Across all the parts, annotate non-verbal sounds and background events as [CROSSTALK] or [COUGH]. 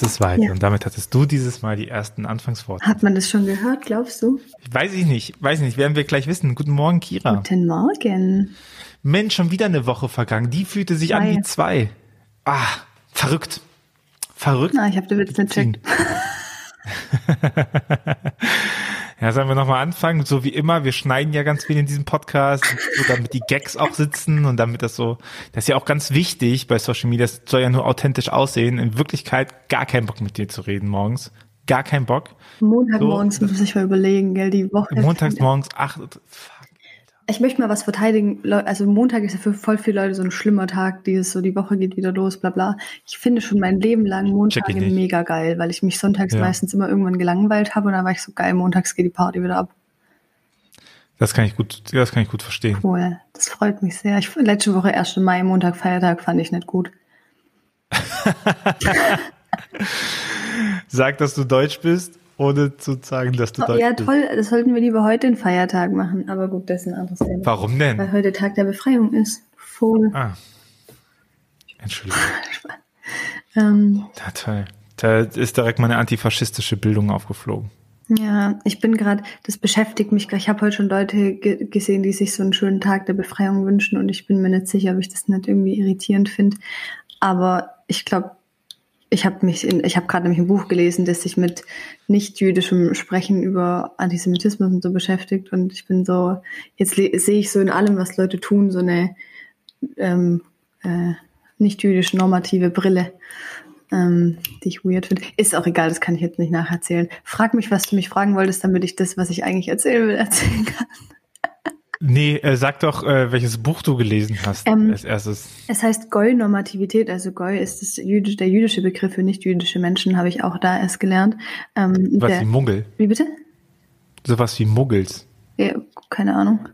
Das ist weit. Ja. Und damit hattest du dieses Mal die ersten Anfangsworte. Hat man das schon gehört, glaubst du? Weiß ich nicht. Weiß ich nicht. Werden wir gleich wissen. Guten Morgen, Kira. Guten Morgen. Mensch, schon wieder eine Woche vergangen. Die fühlte sich zwei. an wie zwei. Ah, verrückt. Verrückt. Na, ich habe den Witz nicht checkt. [LAUGHS] Ja, sollen wir nochmal anfangen? So wie immer, wir schneiden ja ganz viel in diesem Podcast, so damit die Gags auch sitzen und damit das so, das ist ja auch ganz wichtig bei Social Media, das soll ja nur authentisch aussehen. In Wirklichkeit gar keinen Bock mit dir zu reden morgens. Gar keinen Bock. Montagmorgens so, muss ich mal überlegen, gell, die Woche. Montags morgens, ach, ich möchte mal was verteidigen. Also Montag ist ja für voll viele Leute so ein schlimmer Tag, dieses so die Woche geht wieder los, bla bla. Ich finde schon mein Leben lang Montage mega geil, weil ich mich sonntags ja. meistens immer irgendwann gelangweilt habe und dann war ich so geil, montags geht die Party wieder ab. Das kann ich gut, das kann ich gut verstehen. Cool, das freut mich sehr. Ich, letzte Woche 1. Mai, Montag, Feiertag fand ich nicht gut. [LAUGHS] Sag, dass du Deutsch bist ohne zu sagen, dass du oh, Ja, toll, das sollten wir lieber heute den Feiertag machen, aber gut, das ist ein anderes Thema. Warum denn? Weil heute Tag der Befreiung ist. Voll. Ah. Entschuldigung. [LAUGHS] ähm, ja, toll. Da ist direkt meine antifaschistische Bildung aufgeflogen. Ja, ich bin gerade, das beschäftigt mich gerade. Ich habe heute schon Leute ge gesehen, die sich so einen schönen Tag der Befreiung wünschen und ich bin mir nicht sicher, ob ich das nicht irgendwie irritierend finde. Aber ich glaube, ich habe mich, in, ich habe gerade nämlich ein Buch gelesen, das sich mit nicht-jüdischem Sprechen über Antisemitismus und so beschäftigt. Und ich bin so, jetzt sehe ich so in allem, was Leute tun, so eine ähm, äh, nicht-jüdisch normative Brille, ähm, die ich weird finde. Ist auch egal, das kann ich jetzt nicht nacherzählen. Frag mich, was du mich fragen wolltest, damit ich das, was ich eigentlich erzählen will, erzählen kann. Nee, äh, sag doch, äh, welches Buch du gelesen hast ähm, als erstes. Es heißt Goy-Normativität, also Goy ist das jüdisch, der jüdische Begriff für nicht-jüdische Menschen, habe ich auch da erst gelernt. Ähm, Was der, wie Muggel. Wie bitte? Sowas wie Muggels. Ja, keine Ahnung.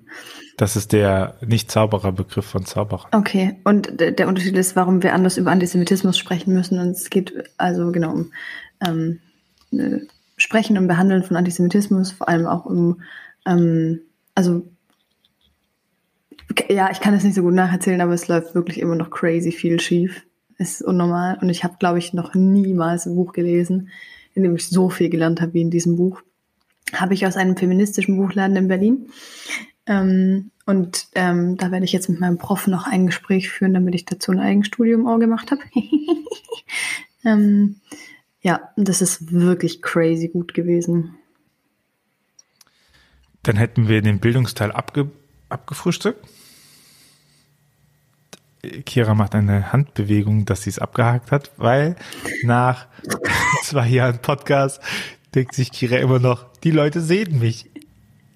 Das ist der Nicht-Zauberer-Begriff von Zauberer. Okay, und der, Unterschied ist, warum wir anders über Antisemitismus sprechen müssen. Und es geht also genau um ähm, äh, Sprechen und Behandeln von Antisemitismus, vor allem auch um ähm, also ja, ich kann es nicht so gut nacherzählen, aber es läuft wirklich immer noch crazy viel schief. Es ist unnormal. Und ich habe, glaube ich, noch niemals ein Buch gelesen, in dem ich so viel gelernt habe wie in diesem Buch. Habe ich aus einem feministischen Buchladen in Berlin. Ähm, und ähm, da werde ich jetzt mit meinem Prof noch ein Gespräch führen, damit ich dazu ein Eigenstudium auch gemacht habe. [LAUGHS] ähm, ja, das ist wirklich crazy gut gewesen. Dann hätten wir den Bildungsteil abge abgefrühstückt. Kira macht eine Handbewegung, dass sie es abgehakt hat, weil nach [LAUGHS] zwei Jahren Podcast denkt sich Kira immer noch, die Leute sehen mich.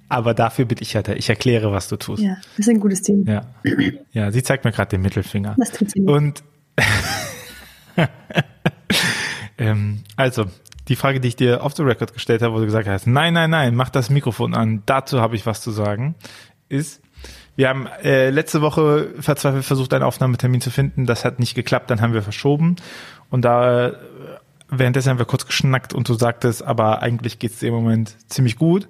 Aber dafür bin ich ja da. Ich erkläre, was du tust. Ja, das ist ein gutes Team. Ja, ja sie zeigt mir gerade den Mittelfinger. Das tut sie nicht. Und [LAUGHS] ähm, also, die Frage, die ich dir off the record gestellt habe, wo du gesagt hast, nein, nein, nein, mach das Mikrofon an, dazu habe ich was zu sagen, ist, wir haben äh, letzte Woche verzweifelt versucht, einen Aufnahmetermin zu finden. Das hat nicht geklappt, dann haben wir verschoben. Und da äh, währenddessen haben wir kurz geschnackt und du sagtest, aber eigentlich geht's dir im Moment ziemlich gut.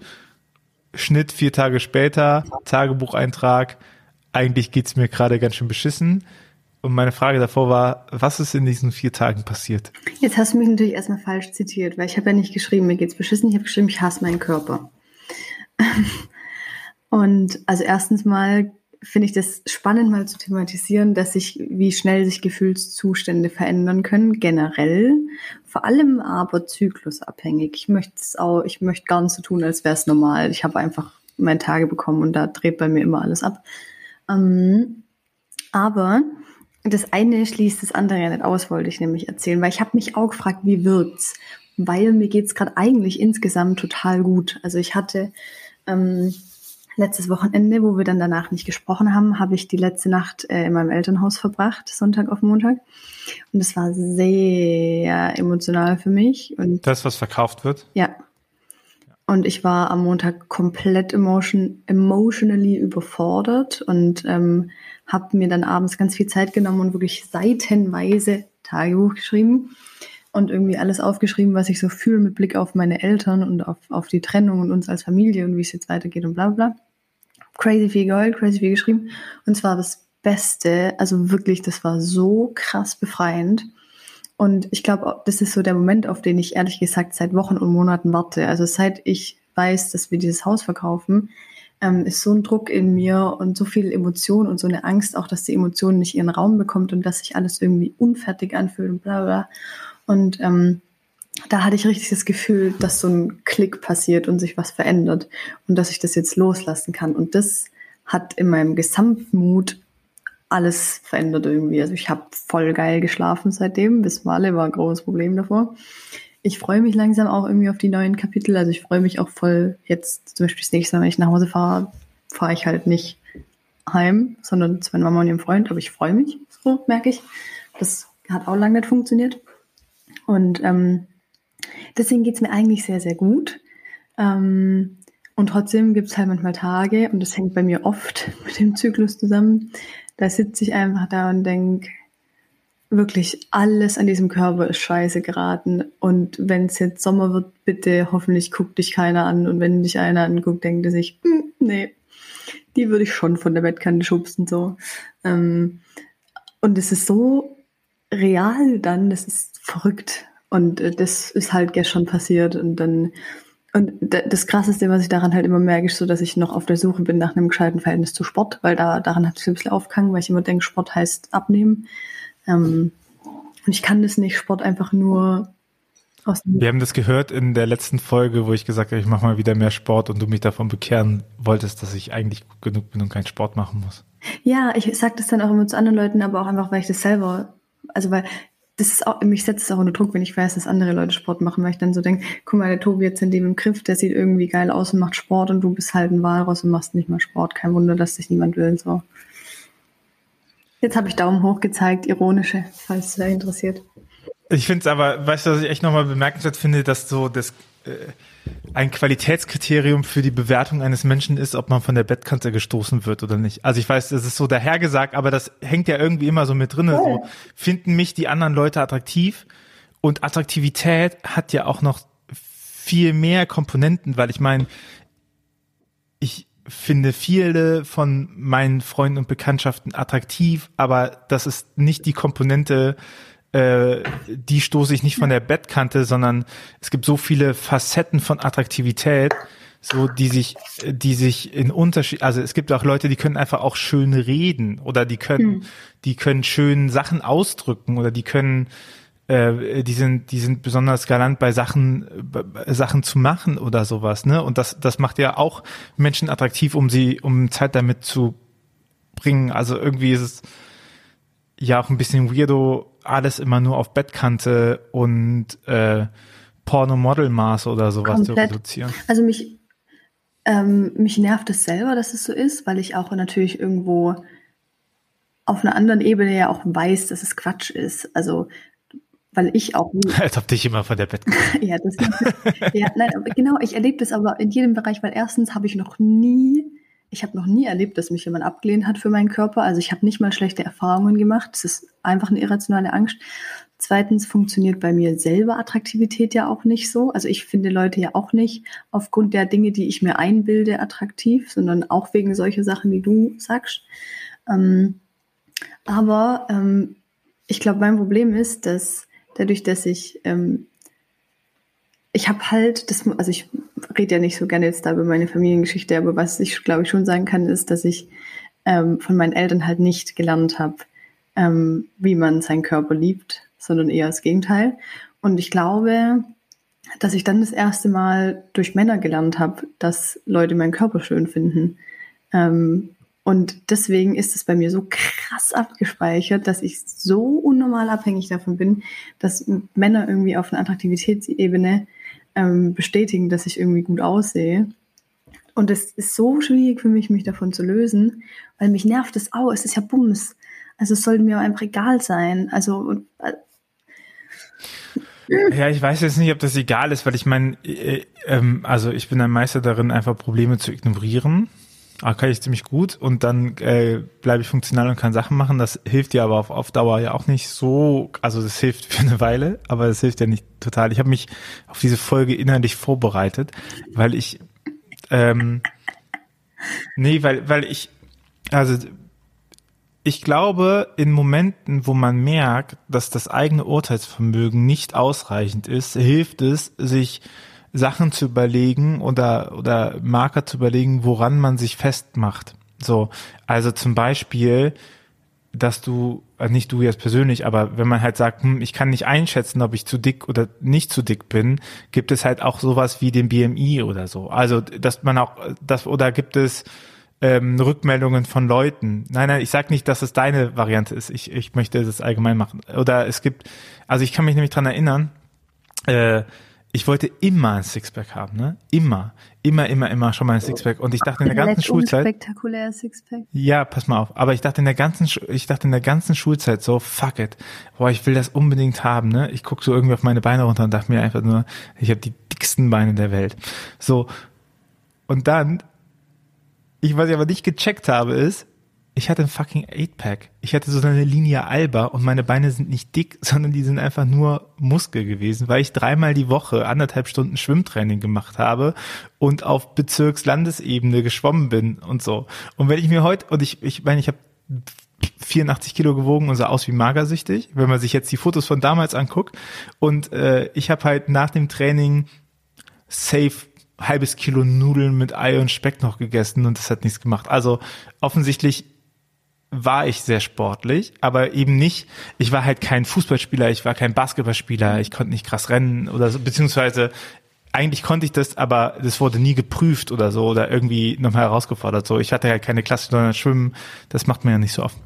Schnitt vier Tage später, Tagebucheintrag, eigentlich geht's mir gerade ganz schön beschissen. Und meine Frage davor war, was ist in diesen vier Tagen passiert? Jetzt hast du mich natürlich erstmal falsch zitiert, weil ich habe ja nicht geschrieben, mir geht's beschissen, ich habe geschrieben, ich hasse meinen Körper. Und also erstens mal finde ich das spannend mal zu thematisieren, dass sich, wie schnell sich Gefühlszustände verändern können, generell, vor allem aber zyklusabhängig. Ich möchte es auch, ich möchte gar nicht so tun, als wäre es normal. Ich habe einfach meine Tage bekommen und da dreht bei mir immer alles ab. Ähm, aber das eine schließt das andere nicht aus, wollte ich nämlich erzählen, weil ich habe mich auch gefragt, wie wirkt's? Weil mir geht's gerade eigentlich insgesamt total gut. Also ich hatte ähm, letztes Wochenende, wo wir dann danach nicht gesprochen haben, habe ich die letzte Nacht äh, in meinem Elternhaus verbracht, Sonntag auf Montag. Und es war sehr emotional für mich. Und das, was verkauft wird? Ja. Und ich war am Montag komplett emotion, emotionally überfordert und ähm, habe mir dann abends ganz viel Zeit genommen und wirklich seitenweise Tagebuch geschrieben und irgendwie alles aufgeschrieben, was ich so fühle mit Blick auf meine Eltern und auf, auf die Trennung und uns als Familie und wie es jetzt weitergeht und bla bla. Crazy viel geheult, crazy viel geschrieben. Und zwar das Beste, also wirklich, das war so krass befreiend. Und ich glaube, das ist so der Moment, auf den ich ehrlich gesagt seit Wochen und Monaten warte. Also seit ich weiß, dass wir dieses Haus verkaufen, ähm, ist so ein Druck in mir und so viel Emotion und so eine Angst auch, dass die Emotion nicht ihren Raum bekommt und dass sich alles irgendwie unfertig anfühlt und bla bla. Und ähm, da hatte ich richtig das Gefühl, dass so ein Klick passiert und sich was verändert und dass ich das jetzt loslassen kann. Und das hat in meinem Gesamtmut alles verändert irgendwie. Also ich habe voll geil geschlafen seitdem. Bis Male war ein großes Problem davor. Ich freue mich langsam auch irgendwie auf die neuen Kapitel. Also ich freue mich auch voll jetzt zum Beispiel das nächste Mal, wenn ich nach Hause fahre, fahre ich halt nicht heim, sondern zu meiner Mama und ihrem Freund. Aber ich freue mich, so merke ich. Das hat auch lange nicht funktioniert. Und ähm, deswegen geht's mir eigentlich sehr, sehr gut. Ähm, und trotzdem gibt's halt manchmal Tage, und das hängt bei mir oft [LAUGHS] mit dem Zyklus zusammen, da sitze ich einfach da und denke, wirklich alles an diesem Körper ist scheiße geraten. Und wenn es jetzt Sommer wird, bitte hoffentlich guckt dich keiner an. Und wenn dich einer anguckt, denkt er sich, hm, nee, die würde ich schon von der Bettkante schubsen. So. Ähm, und es ist so real dann, das ist verrückt. Und äh, das ist halt gestern passiert. Und dann und das Krasseste, was ich daran halt immer merke, ist so, dass ich noch auf der Suche bin nach einem gescheiten Verhältnis zu Sport, weil da daran hat es ein bisschen aufgehangen, weil ich immer denke, Sport heißt abnehmen. Ähm, und ich kann das nicht, Sport einfach nur aus dem Wir haben das gehört in der letzten Folge, wo ich gesagt habe, ich mache mal wieder mehr Sport und du mich davon bekehren wolltest, dass ich eigentlich gut genug bin und keinen Sport machen muss. Ja, ich sage das dann auch immer zu anderen Leuten, aber auch einfach, weil ich das selber, also weil das ist auch, mich setzt es auch unter Druck, wenn ich weiß, dass andere Leute Sport machen, weil ich dann so denke, guck mal, der Tobi jetzt in dem im Griff, der sieht irgendwie geil aus und macht Sport und du bist halt ein Walross und machst nicht mal Sport. Kein Wunder, dass dich niemand will, so. Jetzt habe ich Daumen hoch gezeigt, ironische, falls es da interessiert. Ich finde es aber, weißt du, was ich echt nochmal bemerkenswert finde, dass so das, ein Qualitätskriterium für die Bewertung eines Menschen ist, ob man von der Bettkante gestoßen wird oder nicht. Also ich weiß, das ist so dahergesagt, aber das hängt ja irgendwie immer so mit drin. Ja. So finden mich die anderen Leute attraktiv und Attraktivität hat ja auch noch viel mehr Komponenten, weil ich meine, ich finde viele von meinen Freunden und Bekanntschaften attraktiv, aber das ist nicht die Komponente, äh, die stoße ich nicht von der Bettkante, sondern es gibt so viele Facetten von Attraktivität, so die sich, die sich in Unterschied, also es gibt auch Leute, die können einfach auch schön reden oder die können, mhm. die können schön Sachen ausdrücken oder die können, äh, die sind, die sind besonders galant bei Sachen, bei Sachen zu machen oder sowas, ne? Und das, das macht ja auch Menschen attraktiv, um sie, um Zeit damit zu bringen. Also irgendwie ist es ja auch ein bisschen weirdo, alles immer nur auf Bettkante und äh, Porno-Model-Maße oder sowas Komplett. zu reduzieren. Also mich, ähm, mich nervt es selber, dass es so ist, weil ich auch natürlich irgendwo auf einer anderen Ebene ja auch weiß, dass es Quatsch ist. Also weil ich auch [LAUGHS] als ob dich immer von der Bettkante. [LAUGHS] ja, das [LAUGHS] ja, nein, genau, ich erlebe das aber in jedem Bereich, weil erstens habe ich noch nie ich habe noch nie erlebt, dass mich jemand abgelehnt hat für meinen Körper. Also ich habe nicht mal schlechte Erfahrungen gemacht. Es ist einfach eine irrationale Angst. Zweitens funktioniert bei mir selber Attraktivität ja auch nicht so. Also ich finde Leute ja auch nicht aufgrund der Dinge, die ich mir einbilde, attraktiv, sondern auch wegen solcher Sachen, die du sagst. Ähm, aber ähm, ich glaube, mein Problem ist, dass dadurch, dass ich ähm, ich habe halt, das, also ich rede ja nicht so gerne jetzt da über meine Familiengeschichte, aber was ich glaube ich schon sagen kann, ist, dass ich ähm, von meinen Eltern halt nicht gelernt habe, ähm, wie man seinen Körper liebt, sondern eher das Gegenteil. Und ich glaube, dass ich dann das erste Mal durch Männer gelernt habe, dass Leute meinen Körper schön finden. Ähm, und deswegen ist es bei mir so krass abgespeichert, dass ich so unnormal abhängig davon bin, dass Männer irgendwie auf einer Attraktivitätsebene ähm, bestätigen, dass ich irgendwie gut aussehe. Und es ist so schwierig für mich, mich davon zu lösen, weil mich nervt es auch. Es ist ja Bums. Also es sollte mir einfach egal sein. Also äh, ja, ich weiß jetzt nicht, ob das egal ist, weil ich meine, äh, ähm, also ich bin ein Meister darin, einfach Probleme zu ignorieren. Ah, kann ich ziemlich gut und dann äh, bleibe ich funktional und kann Sachen machen. Das hilft dir aber auf, auf Dauer ja auch nicht so. Also das hilft [LAUGHS] für eine Weile, aber das hilft ja nicht total. Ich habe mich auf diese Folge innerlich vorbereitet, weil ich ähm, nee, weil weil ich also ich glaube, in Momenten, wo man merkt, dass das eigene Urteilsvermögen nicht ausreichend ist, hilft es, sich Sachen zu überlegen oder, oder Marker zu überlegen, woran man sich festmacht. So, also zum Beispiel, dass du, äh, nicht du jetzt persönlich, aber wenn man halt sagt, hm, ich kann nicht einschätzen, ob ich zu dick oder nicht zu dick bin, gibt es halt auch sowas wie den BMI oder so. Also, dass man auch, das, oder gibt es, ähm, Rückmeldungen von Leuten. Nein, nein, ich sag nicht, dass es deine Variante ist. Ich, ich möchte das allgemein machen. Oder es gibt, also ich kann mich nämlich dran erinnern, äh, ich wollte immer ein Sixpack haben, ne? Immer. Immer, immer, immer schon mal ein Sixpack. Und ich dachte in der ganzen Schulzeit. Spektakulär Sixpack. Ja, pass mal auf. Aber ich dachte in der ganzen, ich dachte in der ganzen Schulzeit so, fuck it. Boah, ich will das unbedingt haben, ne? Ich guck so irgendwie auf meine Beine runter und dachte mir einfach nur, ich habe die dicksten Beine der Welt. So. Und dann ich, was ich aber nicht gecheckt habe, ist, ich hatte ein fucking 8-Pack. Ich hatte so eine Linie Alba und meine Beine sind nicht dick, [LAUGHS] sondern die sind einfach nur Muskel gewesen, weil ich dreimal die Woche anderthalb Stunden Schwimmtraining gemacht habe und auf Bezirkslandesebene geschwommen bin und so. Und wenn ich mir heute, und ich, ich meine, ich habe 84 Kilo gewogen und sah aus wie magersüchtig, wenn man sich jetzt die Fotos von damals anguckt. Und äh, ich habe halt nach dem Training safe halbes Kilo Nudeln mit Ei und Speck noch gegessen und das hat nichts gemacht. Also offensichtlich war ich sehr sportlich, aber eben nicht, ich war halt kein Fußballspieler, ich war kein Basketballspieler, ich konnte nicht krass rennen oder so, beziehungsweise eigentlich konnte ich das, aber das wurde nie geprüft oder so oder irgendwie nochmal herausgefordert. So, ich hatte ja keine Klasse, sondern Schwimmen, das macht man ja nicht so oft.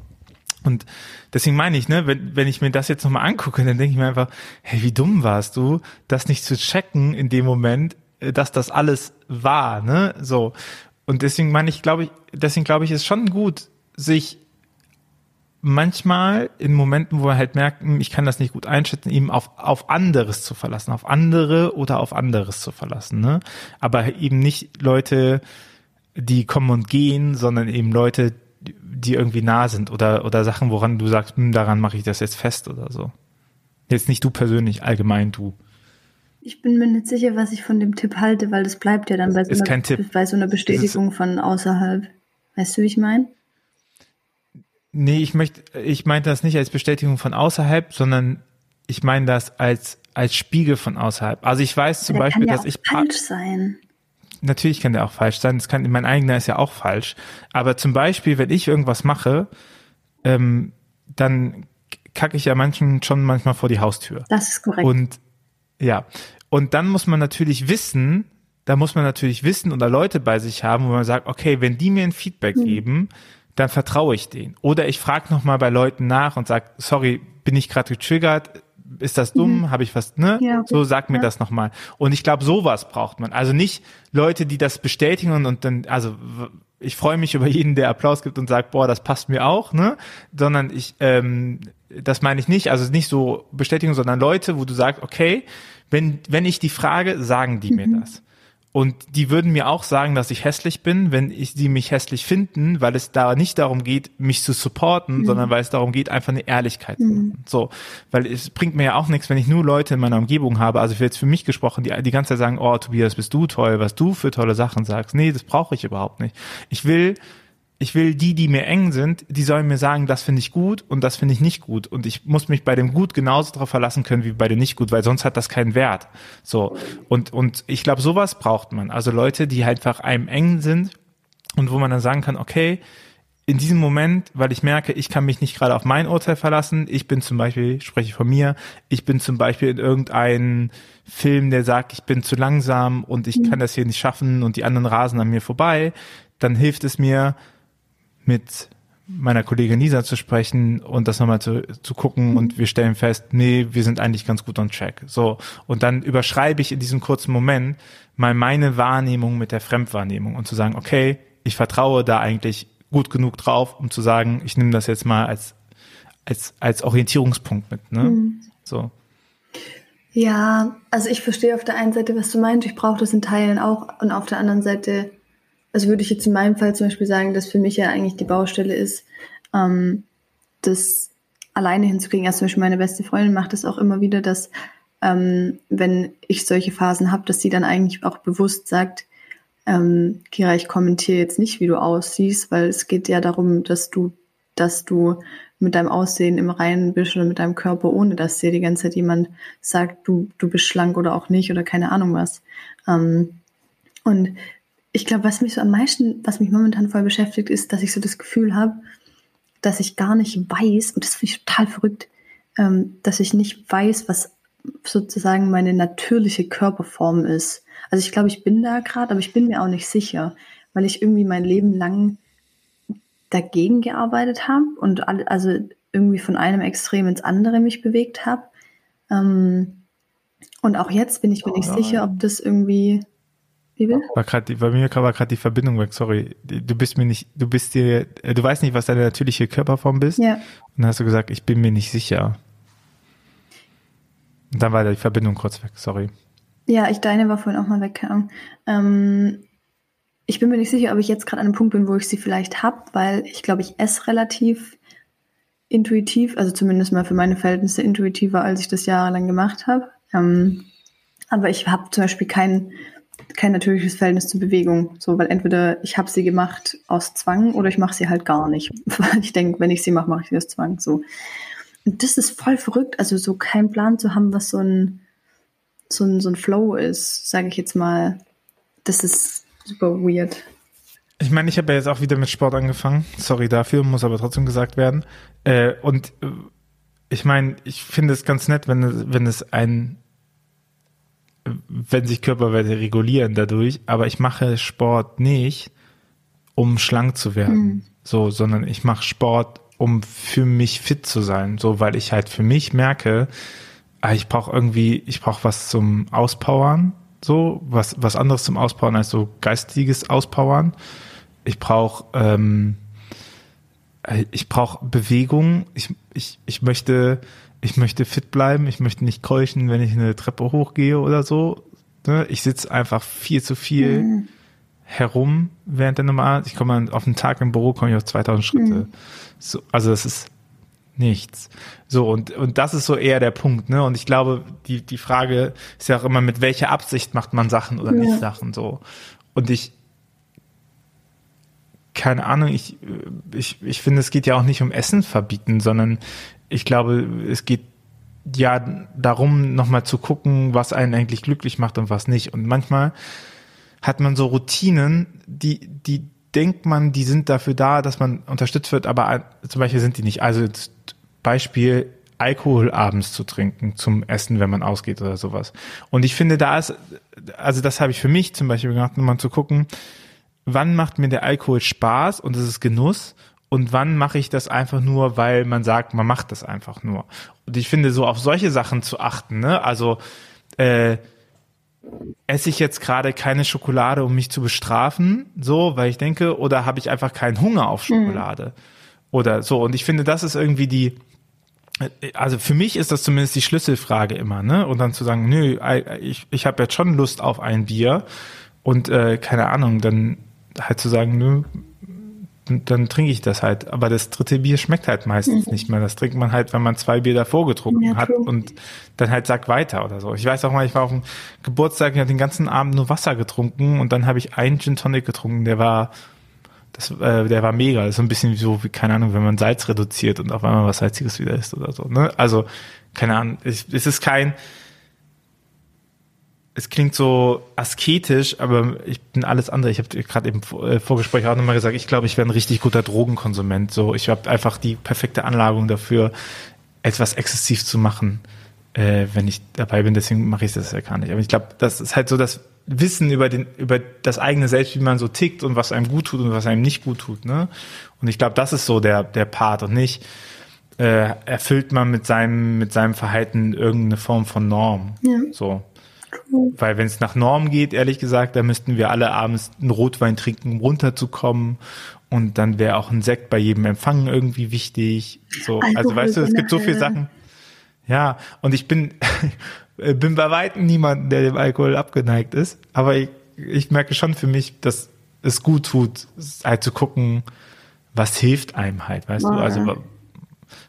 Und deswegen meine ich, ne, wenn, wenn ich mir das jetzt nochmal angucke, dann denke ich mir einfach, hey, wie dumm warst du, das nicht zu checken in dem Moment, dass das alles war, ne? So. Und deswegen meine ich, glaube ich, deswegen glaube ich, ist schon gut, sich manchmal in Momenten, wo wir halt merken, ich kann das nicht gut einschätzen, eben auf, auf anderes zu verlassen, auf andere oder auf anderes zu verlassen, ne? Aber eben nicht Leute, die kommen und gehen, sondern eben Leute, die irgendwie nah sind oder, oder Sachen, woran du sagst, hm, daran mache ich das jetzt fest oder so. Jetzt nicht du persönlich, allgemein du. Ich bin mir nicht sicher, was ich von dem Tipp halte, weil das bleibt ja dann bei so, einer, bei so einer, Bestätigung von außerhalb. Weißt du, wie ich meine? Nee, ich möchte, ich meine das nicht als Bestätigung von außerhalb, sondern ich meine das als, als Spiegel von außerhalb. Also ich weiß zum der Beispiel, kann ja dass ich. falsch sein. Natürlich kann der auch falsch sein. Das kann, mein eigener ist ja auch falsch. Aber zum Beispiel, wenn ich irgendwas mache, ähm, dann kacke ich ja manchen schon manchmal vor die Haustür. Das ist korrekt. Und ja, und dann muss man natürlich wissen, da muss man natürlich wissen oder Leute bei sich haben, wo man sagt, okay, wenn die mir ein Feedback mhm. geben, dann vertraue ich denen. Oder ich frage nochmal bei Leuten nach und sage, sorry, bin ich gerade getriggert? Ist das dumm? Mhm. Habe ich was, ne? Ja. So sag mir ja. das nochmal. Und ich glaube, sowas braucht man. Also nicht Leute, die das bestätigen und, und dann, also ich freue mich über jeden, der Applaus gibt und sagt, boah, das passt mir auch, ne? Sondern ich, ähm, das meine ich nicht, also nicht so Bestätigung, sondern Leute, wo du sagst, okay, wenn, wenn ich die frage, sagen die mhm. mir das. Und die würden mir auch sagen, dass ich hässlich bin, wenn ich sie mich hässlich finden, weil es da nicht darum geht, mich zu supporten, mhm. sondern weil es darum geht, einfach eine Ehrlichkeit. Mhm. So, weil es bringt mir ja auch nichts, wenn ich nur Leute in meiner Umgebung habe. Also jetzt für mich gesprochen, die die ganze Zeit sagen, oh Tobias, bist du toll, was du für tolle Sachen sagst. Nee, das brauche ich überhaupt nicht. Ich will ich will die, die mir eng sind, die sollen mir sagen, das finde ich gut und das finde ich nicht gut. Und ich muss mich bei dem Gut genauso darauf verlassen können wie bei dem nicht gut, weil sonst hat das keinen Wert. So. Und, und ich glaube, sowas braucht man. Also Leute, die halt einfach einem eng sind und wo man dann sagen kann, okay, in diesem Moment, weil ich merke, ich kann mich nicht gerade auf mein Urteil verlassen. Ich bin zum Beispiel, spreche von mir, ich bin zum Beispiel in irgendeinem Film, der sagt, ich bin zu langsam und ich mhm. kann das hier nicht schaffen und die anderen rasen an mir vorbei. Dann hilft es mir, mit meiner Kollegin Lisa zu sprechen und das nochmal zu, zu gucken und wir stellen fest, nee, wir sind eigentlich ganz gut on track. So. Und dann überschreibe ich in diesem kurzen Moment mal meine Wahrnehmung mit der Fremdwahrnehmung und zu sagen, okay, ich vertraue da eigentlich gut genug drauf, um zu sagen, ich nehme das jetzt mal als, als, als Orientierungspunkt mit, ne? Mhm. So. Ja, also ich verstehe auf der einen Seite, was du meinst. Ich brauche das in Teilen auch und auf der anderen Seite also würde ich jetzt in meinem Fall zum Beispiel sagen, dass für mich ja eigentlich die Baustelle ist, ähm, das alleine hinzukriegen. Also zum Beispiel meine beste Freundin macht das auch immer wieder, dass ähm, wenn ich solche Phasen habe, dass sie dann eigentlich auch bewusst sagt, ähm, Kira, ich kommentiere jetzt nicht, wie du aussiehst, weil es geht ja darum, dass du dass du mit deinem Aussehen im Reinen bist oder mit deinem Körper, ohne dass dir die ganze Zeit jemand sagt, du, du bist schlank oder auch nicht oder keine Ahnung was. Ähm, und ich glaube, was mich so am meisten, was mich momentan voll beschäftigt, ist, dass ich so das Gefühl habe, dass ich gar nicht weiß, und das finde ich total verrückt, ähm, dass ich nicht weiß, was sozusagen meine natürliche Körperform ist. Also ich glaube, ich bin da gerade, aber ich bin mir auch nicht sicher, weil ich irgendwie mein Leben lang dagegen gearbeitet habe und alle, also irgendwie von einem Extrem ins andere mich bewegt habe. Ähm, und auch jetzt bin ich mir nicht oh, sicher, ob das irgendwie wie? War grad, bei mir war gerade die Verbindung weg, sorry. Du bist mir nicht, du bist dir, du weißt nicht, was deine natürliche Körperform bist. Ja. Und dann hast du gesagt, ich bin mir nicht sicher. Und dann war die Verbindung kurz weg, sorry. Ja, ich, deine war vorhin auch mal weg. Ähm, ich bin mir nicht sicher, ob ich jetzt gerade an einem Punkt bin, wo ich sie vielleicht habe, weil ich glaube, ich esse relativ intuitiv, also zumindest mal für meine Verhältnisse intuitiver, als ich das jahrelang gemacht habe. Ähm, aber ich habe zum Beispiel kein, kein natürliches Verhältnis zur Bewegung. So, weil entweder ich habe sie gemacht aus Zwang oder ich mache sie halt gar nicht. [LAUGHS] Weil ich denke, wenn ich sie mache, mache ich sie aus Zwang. So. Und das ist voll verrückt, also so keinen Plan zu haben, was so ein, so ein, so ein Flow ist, sage ich jetzt mal. Das ist super weird. Ich meine, ich habe ja jetzt auch wieder mit Sport angefangen. Sorry dafür, muss aber trotzdem gesagt werden. Äh, und äh, ich meine, ich finde es ganz nett, wenn, wenn es ein, wenn sich Körperwerte regulieren dadurch, aber ich mache Sport nicht, um schlank zu werden. Mhm. So, sondern ich mache Sport, um für mich fit zu sein. So, weil ich halt für mich merke, ah, ich brauche irgendwie, ich brauche was zum Auspowern, so, was, was anderes zum Auspowern als so geistiges Auspowern. Ich brauche, ähm, ich brauche Bewegung. Ich, ich, ich möchte, ich möchte fit bleiben. Ich möchte nicht keuchen, wenn ich eine Treppe hochgehe oder so. Ne? Ich sitze einfach viel zu viel mhm. herum während der Nummer. Ich komme auf einen Tag im Büro, komme ich auf 2000 Schritte. Mhm. So, also das ist nichts. So, und, und das ist so eher der Punkt, ne? Und ich glaube, die, die Frage ist ja auch immer, mit welcher Absicht macht man Sachen oder ja. nicht Sachen so. Und ich, keine Ahnung, ich, ich, ich finde, es geht ja auch nicht um Essen verbieten, sondern ich glaube, es geht ja darum, nochmal zu gucken, was einen eigentlich glücklich macht und was nicht. Und manchmal hat man so Routinen, die, die, denkt man, die sind dafür da, dass man unterstützt wird, aber zum Beispiel sind die nicht. Also Beispiel Alkohol abends zu trinken zum Essen, wenn man ausgeht oder sowas. Und ich finde, da ist, also das habe ich für mich zum Beispiel gemacht, um mal zu gucken, wann macht mir der Alkohol Spaß und es ist Genuss und wann mache ich das einfach nur, weil man sagt, man macht das einfach nur. Und ich finde, so auf solche Sachen zu achten, ne? Also äh, esse ich jetzt gerade keine Schokolade, um mich zu bestrafen, so, weil ich denke, oder habe ich einfach keinen Hunger auf mhm. Schokolade? Mhm. Oder so. Und ich finde, das ist irgendwie die, also für mich ist das zumindest die Schlüsselfrage immer, ne? Und dann zu sagen, nö, ich, ich habe jetzt schon Lust auf ein Bier und äh, keine Ahnung, dann halt zu sagen, nö, dann trinke ich das halt. Aber das dritte Bier schmeckt halt meistens mhm. nicht mehr. Das trinkt man halt, wenn man zwei Bier davor getrunken ja, hat und dann halt sagt weiter oder so. Ich weiß auch mal, ich war auf dem Geburtstag, ich habe den ganzen Abend nur Wasser getrunken und dann habe ich einen Gin Tonic getrunken, der war das, äh, der war mega. Das ist so ein bisschen so, wie, keine Ahnung, wenn man Salz reduziert und auf einmal was Salziges wieder ist oder so. Ne? Also, keine Ahnung, es, es ist kein, es klingt so asketisch, aber ich bin alles andere. Ich habe gerade im äh, Vorgespräch auch nochmal gesagt, ich glaube, ich wäre ein richtig guter Drogenkonsument. So, ich habe einfach die perfekte Anlagung dafür, etwas exzessiv zu machen, äh, wenn ich dabei bin. Deswegen mache ich das ja gar nicht. Aber ich glaube, das ist halt so das Wissen über den über das eigene Selbst, wie man so tickt und was einem gut tut und was einem nicht gut tut. Ne? Und ich glaube, das ist so der der Part und nicht äh, erfüllt man mit seinem mit seinem Verhalten irgendeine Form von Norm. Ja. So. Weil wenn es nach Norm geht, ehrlich gesagt, da müssten wir alle abends einen Rotwein trinken, um runterzukommen. Und dann wäre auch ein Sekt bei jedem Empfang irgendwie wichtig. So, Alkohol also weißt du, es gibt so viele Sachen. Ja, und ich bin, [LAUGHS] bin bei weitem niemand, der dem Alkohol abgeneigt ist. Aber ich, ich merke schon für mich, dass es gut tut, halt zu gucken, was hilft einem halt, weißt oh, du? Also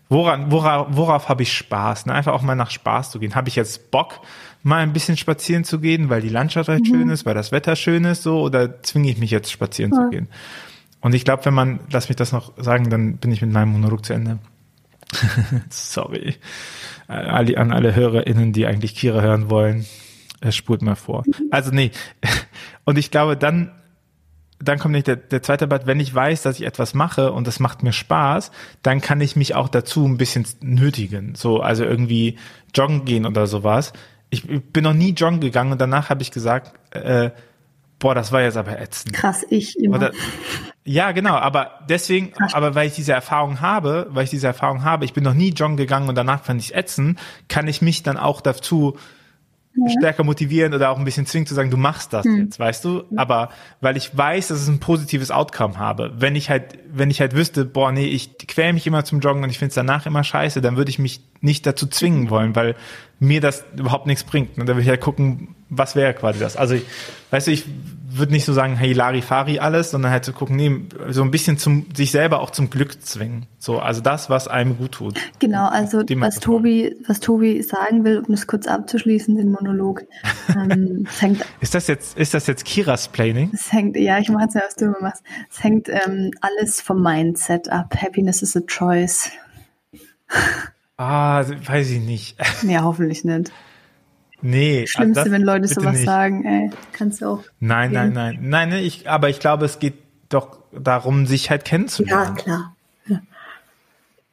woran, worauf, worauf habe ich Spaß? Ne? Einfach auch mal nach Spaß zu gehen. Habe ich jetzt Bock, mal ein bisschen spazieren zu gehen, weil die Landschaft halt mhm. schön ist, weil das Wetter schön ist, so, oder zwinge ich mich jetzt spazieren ja. zu gehen? Und ich glaube, wenn man, lass mich das noch sagen, dann bin ich mit meinem Monolog zu Ende. [LAUGHS] Sorry. Äh, an alle HörerInnen, die eigentlich Kira hören wollen, es spult mal vor. Also nee. [LAUGHS] Und ich glaube, dann, dann kommt nicht der, der zweite Part, wenn ich weiß, dass ich etwas mache und das macht mir Spaß, dann kann ich mich auch dazu ein bisschen nötigen. So, also irgendwie joggen gehen oder sowas. Ich bin noch nie joggen gegangen und danach habe ich gesagt, äh, boah, das war jetzt aber ätzend. Krass, ich immer. Oder, ja, genau, aber deswegen, aber weil ich diese Erfahrung habe, weil ich diese Erfahrung habe, ich bin noch nie joggen gegangen und danach fand ich ätzend, kann ich mich dann auch dazu. Stärker motivieren oder auch ein bisschen zwingen zu sagen, du machst das mhm. jetzt, weißt du? Aber weil ich weiß, dass es ein positives Outcome habe. Wenn ich halt, wenn ich halt wüsste, boah, nee, ich quäl mich immer zum Joggen und ich finde es danach immer scheiße, dann würde ich mich nicht dazu zwingen wollen, weil mir das überhaupt nichts bringt. Und dann würde ich halt gucken, was wäre quasi das. Also ich, weißt du, ich würde nicht so sagen, hey, Larifari alles, sondern halt zu gucken, nee, so ein bisschen zum, sich selber auch zum Glück zwingen. So, also das, was einem gut tut. Genau, also was Tobi, was Tobi sagen will, um das kurz abzuschließen, den Monolog. Ähm, [LAUGHS] hängt, ist das jetzt, ist das jetzt Kiras Planning? Es hängt, ja, ich mache es ja, was du immer machst. Es hängt ähm, alles vom Mindset ab. Happiness is a choice. Ah, weiß ich nicht. [LAUGHS] Ja, hoffentlich nicht. Nee. Schlimmste, also wenn Leute sowas nicht. sagen, ey, kannst du auch. Nein, nein, nein. Nein, nee, ich, aber ich glaube, es geht doch darum, sich halt kennenzulernen. Ja, klar. Ja.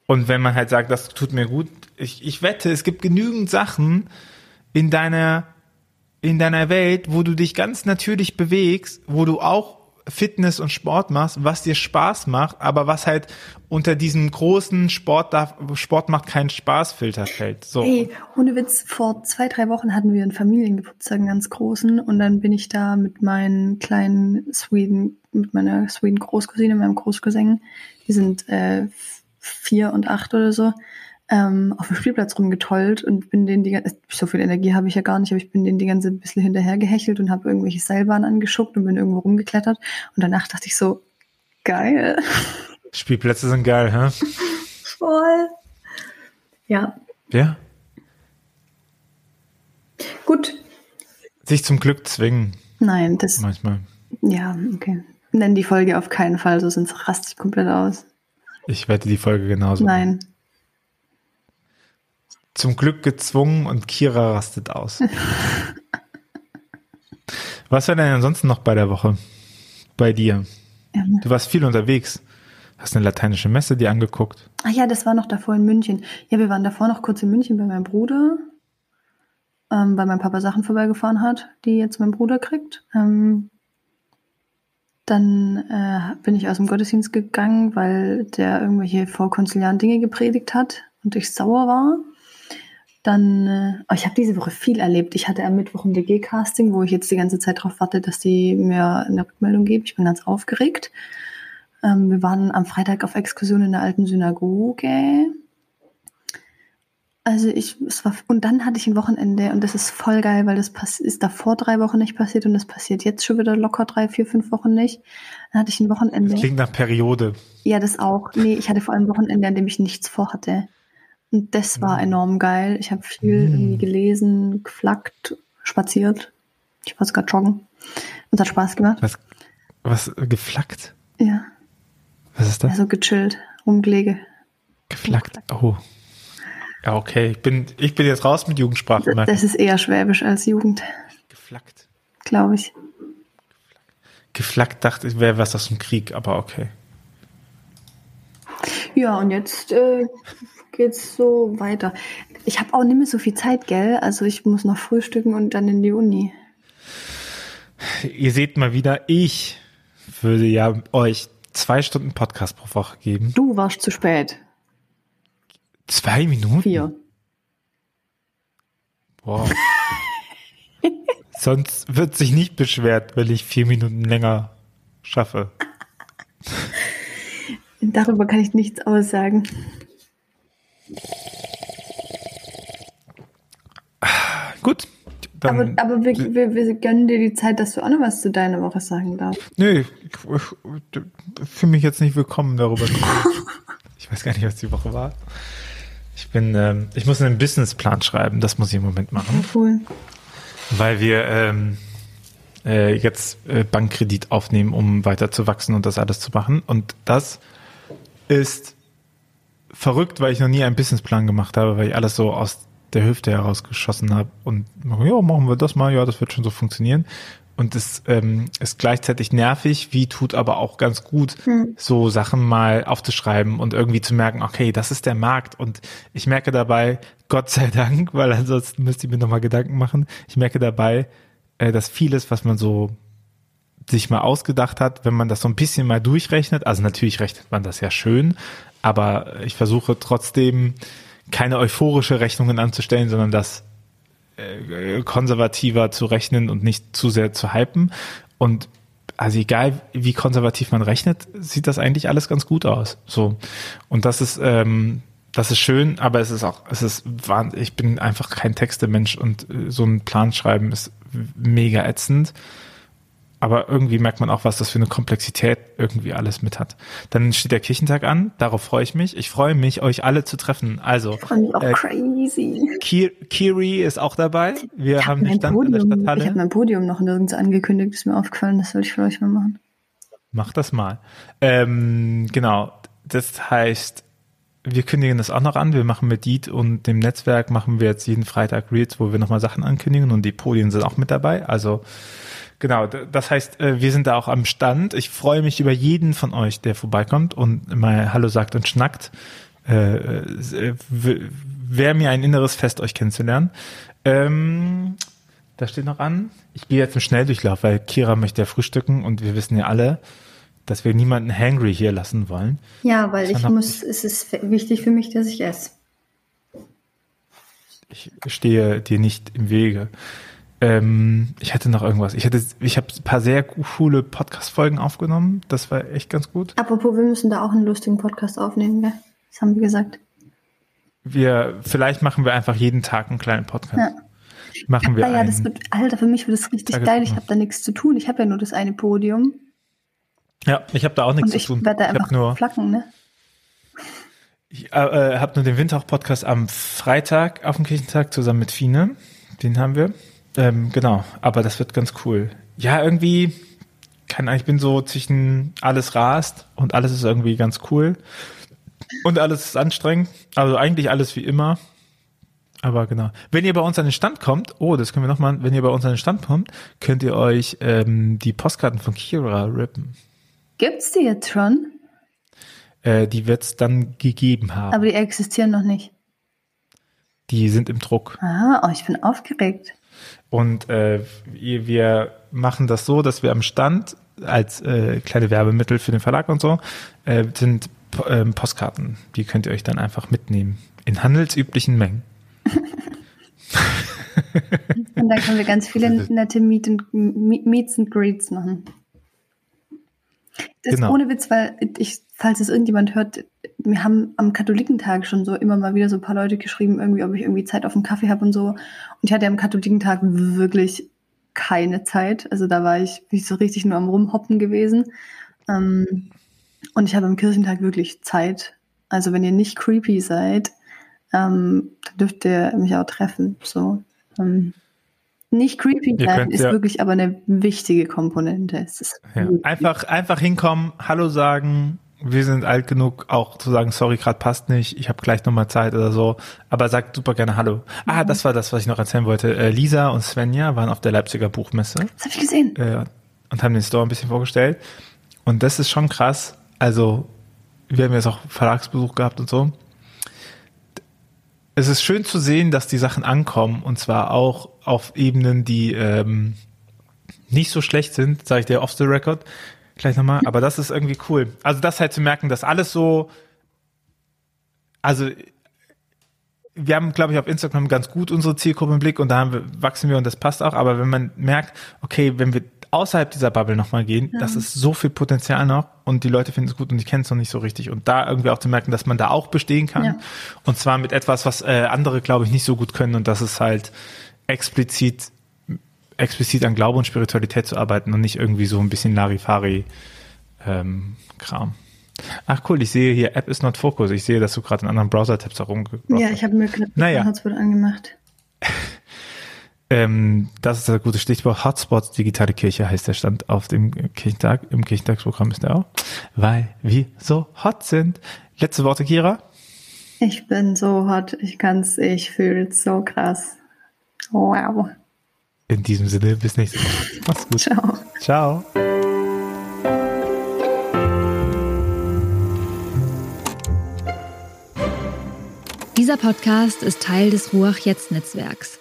Und wenn man halt sagt, das tut mir gut, ich, ich wette, es gibt genügend Sachen in deiner, in deiner Welt, wo du dich ganz natürlich bewegst, wo du auch Fitness und Sport machst, was dir Spaß macht, aber was halt unter diesem großen Sport darf, Sport macht keinen Spaßfilter fällt. So. Ey, ohne Witz, vor zwei, drei Wochen hatten wir einen Familiengeburtstag, einen ganz großen, und dann bin ich da mit meinen kleinen Sweden, mit meiner Sweden Großcousine, meinem Großcousin, die sind äh, vier und acht oder so, ähm, auf dem Spielplatz rumgetollt und bin denen die ganze, so viel Energie habe ich ja gar nicht, aber ich bin denen die ganze ein bisschen hinterher gehechelt und habe irgendwelche Seilbahnen angeschuckt und bin irgendwo rumgeklettert und danach dachte ich so, geil. Spielplätze sind geil, hä? Voll. Ja. Ja. Gut. Sich zum Glück zwingen. Nein, das. Manchmal. Ja, okay. Nenn die Folge auf keinen Fall, so sonst raste ich komplett aus. Ich wette die Folge genauso. Nein zum Glück gezwungen und Kira rastet aus. [LAUGHS] Was war denn ansonsten noch bei der Woche? Bei dir? Ja. Du warst viel unterwegs. Hast eine lateinische Messe dir angeguckt? Ach ja, das war noch davor in München. Ja, wir waren davor noch kurz in München bei meinem Bruder, ähm, weil mein Papa Sachen vorbeigefahren hat, die jetzt mein Bruder kriegt. Ähm, dann äh, bin ich aus dem Gottesdienst gegangen, weil der irgendwelche vorkonsuliaren Dinge gepredigt hat und ich sauer war. Dann, äh, oh, ich habe diese Woche viel erlebt. Ich hatte am Mittwoch ein DG-Casting, wo ich jetzt die ganze Zeit darauf warte, dass die mir eine Rückmeldung geben. Ich bin ganz aufgeregt. Ähm, wir waren am Freitag auf Exkursion in der alten Synagoge. Also ich, es war, und dann hatte ich ein Wochenende und das ist voll geil, weil das ist davor drei Wochen nicht passiert und das passiert jetzt schon wieder locker drei, vier, fünf Wochen nicht. Dann hatte ich ein Wochenende. Das klingt nach Periode. Ja, das auch. Nee, ich hatte vor allem ein Wochenende, an dem ich nichts vorhatte. Und das war mhm. enorm geil. Ich habe viel mhm. irgendwie gelesen, geflackt, spaziert. Ich war sogar joggen. Und hat Spaß gemacht. Was, was geflackt? Ja. Was ist das? Also gechillt, rumgelege. Geflackt. Oh. Ja, okay. Ich bin, ich bin jetzt raus mit Jugendsprache. Das, das ist eher Schwäbisch als Jugend. Geflackt. Glaube ich. Geflackt dachte ich, wäre was aus dem Krieg, aber okay. Ja, und jetzt äh, geht's so weiter. Ich habe auch nicht mehr so viel Zeit, gell? Also ich muss noch frühstücken und dann in die Uni. Ihr seht mal wieder, ich würde ja euch zwei Stunden Podcast pro Woche geben. Du warst zu spät. Zwei Minuten? Vier. Boah. Sonst wird sich nicht beschwert, wenn ich vier Minuten länger schaffe. Darüber kann ich nichts aussagen. Gut. aber, aber wir, wir, wir, gönnen dir die Zeit, dass du auch noch was zu deiner Woche sagen darfst. Nee, ich, ich, fühle mich jetzt nicht willkommen darüber. [LAUGHS] ich weiß gar nicht, was die Woche war. Ich bin, ähm, ich muss einen Businessplan schreiben, das muss ich im Moment machen. Ja, cool. Weil wir ähm, äh, jetzt äh, Bankkredit aufnehmen, um weiter zu wachsen und das alles zu machen. Und das ist verrückt, weil ich noch nie einen Businessplan gemacht habe, weil ich alles so aus der Hüfte herausgeschossen habe und ja, machen wir das mal, ja, das wird schon so funktionieren. Und es ähm, ist gleichzeitig nervig, wie tut aber auch ganz gut, hm. so Sachen mal aufzuschreiben und irgendwie zu merken, okay, das ist der Markt. Und ich merke dabei, Gott sei Dank, [LAUGHS] weil ansonsten müsste ich mir nochmal Gedanken machen, ich merke dabei, äh, dass vieles, was man so sich mal ausgedacht hat, wenn man das so ein bisschen mal durchrechnet, also natürlich rechnet man das ja schön, aber ich versuche trotzdem keine euphorische Rechnungen anzustellen, sondern das äh, konservativer zu rechnen und nicht zu sehr zu hypen. Und also egal wie konservativ man rechnet, sieht das eigentlich alles ganz gut aus. So. Und das ist, ähm, das ist schön, aber es ist auch, es ist wahnsinnig, ich bin einfach kein Textemensch und äh, so ein Plan schreiben ist mega ätzend aber irgendwie merkt man auch, was das für eine Komplexität irgendwie alles mit hat. Dann steht der Kirchentag an, darauf freue ich mich. Ich freue mich, euch alle zu treffen. Also, äh, crazy. Kiri ist auch dabei. Wir haben den Stand Podium, in der Stadthalle. Ich habe mein Podium noch nirgends angekündigt, ist mir aufgefallen, das soll ich für euch mal machen. Mach das mal. Ähm, genau, das heißt, wir kündigen das auch noch an. Wir machen mit Diet und dem Netzwerk machen wir jetzt jeden Freitag Reels, wo wir nochmal Sachen ankündigen und die Podien sind auch mit dabei. Also Genau, das heißt, äh, wir sind da auch am Stand. Ich freue mich über jeden von euch, der vorbeikommt und mal Hallo sagt und schnackt. Äh, äh, Wäre mir ein inneres Fest, euch kennenzulernen. Ähm, da steht noch an. Ich gehe jetzt im Schnelldurchlauf, weil Kira möchte ja frühstücken und wir wissen ja alle, dass wir niemanden hangry hier lassen wollen. Ja, weil ich muss, es ist wichtig für mich, dass ich esse. Ich stehe dir nicht im Wege. Ähm, ich hatte noch irgendwas. Ich hatte, ich habe ein paar sehr coole Podcast-Folgen aufgenommen. Das war echt ganz gut. Apropos, wir müssen da auch einen lustigen Podcast aufnehmen, gell? Das haben wir gesagt. Wir, vielleicht machen wir einfach jeden Tag einen kleinen Podcast. Ja. Machen wir. Ja, das wird, Alter, für mich wird das richtig geil. Ich habe da nichts zu tun. Ich habe ja nur das eine Podium. Ja, ich habe da auch nichts zu tun. Ich werde da einfach nur flacken, ne? Ich äh, äh habe nur den Windhauch-Podcast am Freitag auf dem Kirchentag zusammen mit Fine. Den haben wir. Ähm, genau, aber das wird ganz cool. Ja, irgendwie, kann, ich bin so zwischen alles rast und alles ist irgendwie ganz cool. Und alles ist anstrengend. Also eigentlich alles wie immer. Aber genau. Wenn ihr bei uns an den Stand kommt, oh, das können wir nochmal, wenn ihr bei uns an den Stand kommt, könnt ihr euch ähm, die Postkarten von Kira rippen. Gibt's die jetzt schon? Äh, die wird's dann gegeben haben. Aber die existieren noch nicht. Die sind im Druck. Ah, oh, ich bin aufgeregt. Und äh, wir machen das so, dass wir am Stand als äh, kleine Werbemittel für den Verlag und so äh, sind äh, Postkarten. Die könnt ihr euch dann einfach mitnehmen. In handelsüblichen Mengen. [LAUGHS] und dann können wir ganz viele nette Meet and, Meets and Greets machen. Das genau. ist ohne Witz, weil ich, falls es irgendjemand hört, wir haben am Katholikentag schon so immer mal wieder so ein paar Leute geschrieben, irgendwie, ob ich irgendwie Zeit auf einen Kaffee habe und so. Und ich hatte am Katholikentag wirklich keine Zeit. Also da war ich, bin ich so richtig nur am Rumhoppen gewesen. Ähm, und ich habe am Kirchentag wirklich Zeit. Also wenn ihr nicht creepy seid, ähm, dann dürft ihr mich auch treffen. So. Ähm, nicht creepy sein ist ja, wirklich aber eine wichtige Komponente. Ja. Einfach, einfach hinkommen, Hallo sagen. Wir sind alt genug, auch zu sagen, sorry, gerade passt nicht, ich habe gleich nochmal Zeit oder so. Aber sagt super gerne Hallo. Ah, mhm. das war das, was ich noch erzählen wollte. Äh, Lisa und Svenja waren auf der Leipziger Buchmesse. Das habe ich gesehen. Äh, und haben den Store ein bisschen vorgestellt. Und das ist schon krass. Also, wir haben jetzt auch Verlagsbesuch gehabt und so es ist schön zu sehen, dass die Sachen ankommen und zwar auch auf Ebenen, die ähm, nicht so schlecht sind, sage ich dir off the record gleich nochmal, aber das ist irgendwie cool. Also das halt zu merken, dass alles so, also wir haben, glaube ich, auf Instagram ganz gut unsere Zielgruppe im Blick und da wir, wachsen wir und das passt auch, aber wenn man merkt, okay, wenn wir außerhalb dieser Bubble nochmal gehen, ja. das ist so viel Potenzial noch und die Leute finden es gut und die kennen es noch nicht so richtig. Und da irgendwie auch zu merken, dass man da auch bestehen kann. Ja. Und zwar mit etwas, was äh, andere, glaube ich, nicht so gut können und das ist halt explizit, explizit an Glaube und Spiritualität zu arbeiten und nicht irgendwie so ein bisschen Larifari ähm. Ach cool, ich sehe hier, App is not focus. Ich sehe, dass du gerade in anderen Browser-Tabs herumgebracht Ja, ich habe mir gerade naja. Hotspot angemacht. [LAUGHS] Ähm, das ist das gute Stichwort. Hotspots Digitale Kirche heißt der Stand auf dem Kirchentag. Im Kirchentagsprogramm ist er auch. Weil wir so hot sind. Letzte Worte, Kira? Ich bin so hot. Ich kann's, ich fühl's so krass. Wow. In diesem Sinne, bis nächste Woche. Mach's gut. Ciao. Ciao. Dieser Podcast ist Teil des Ruach Jetzt Netzwerks.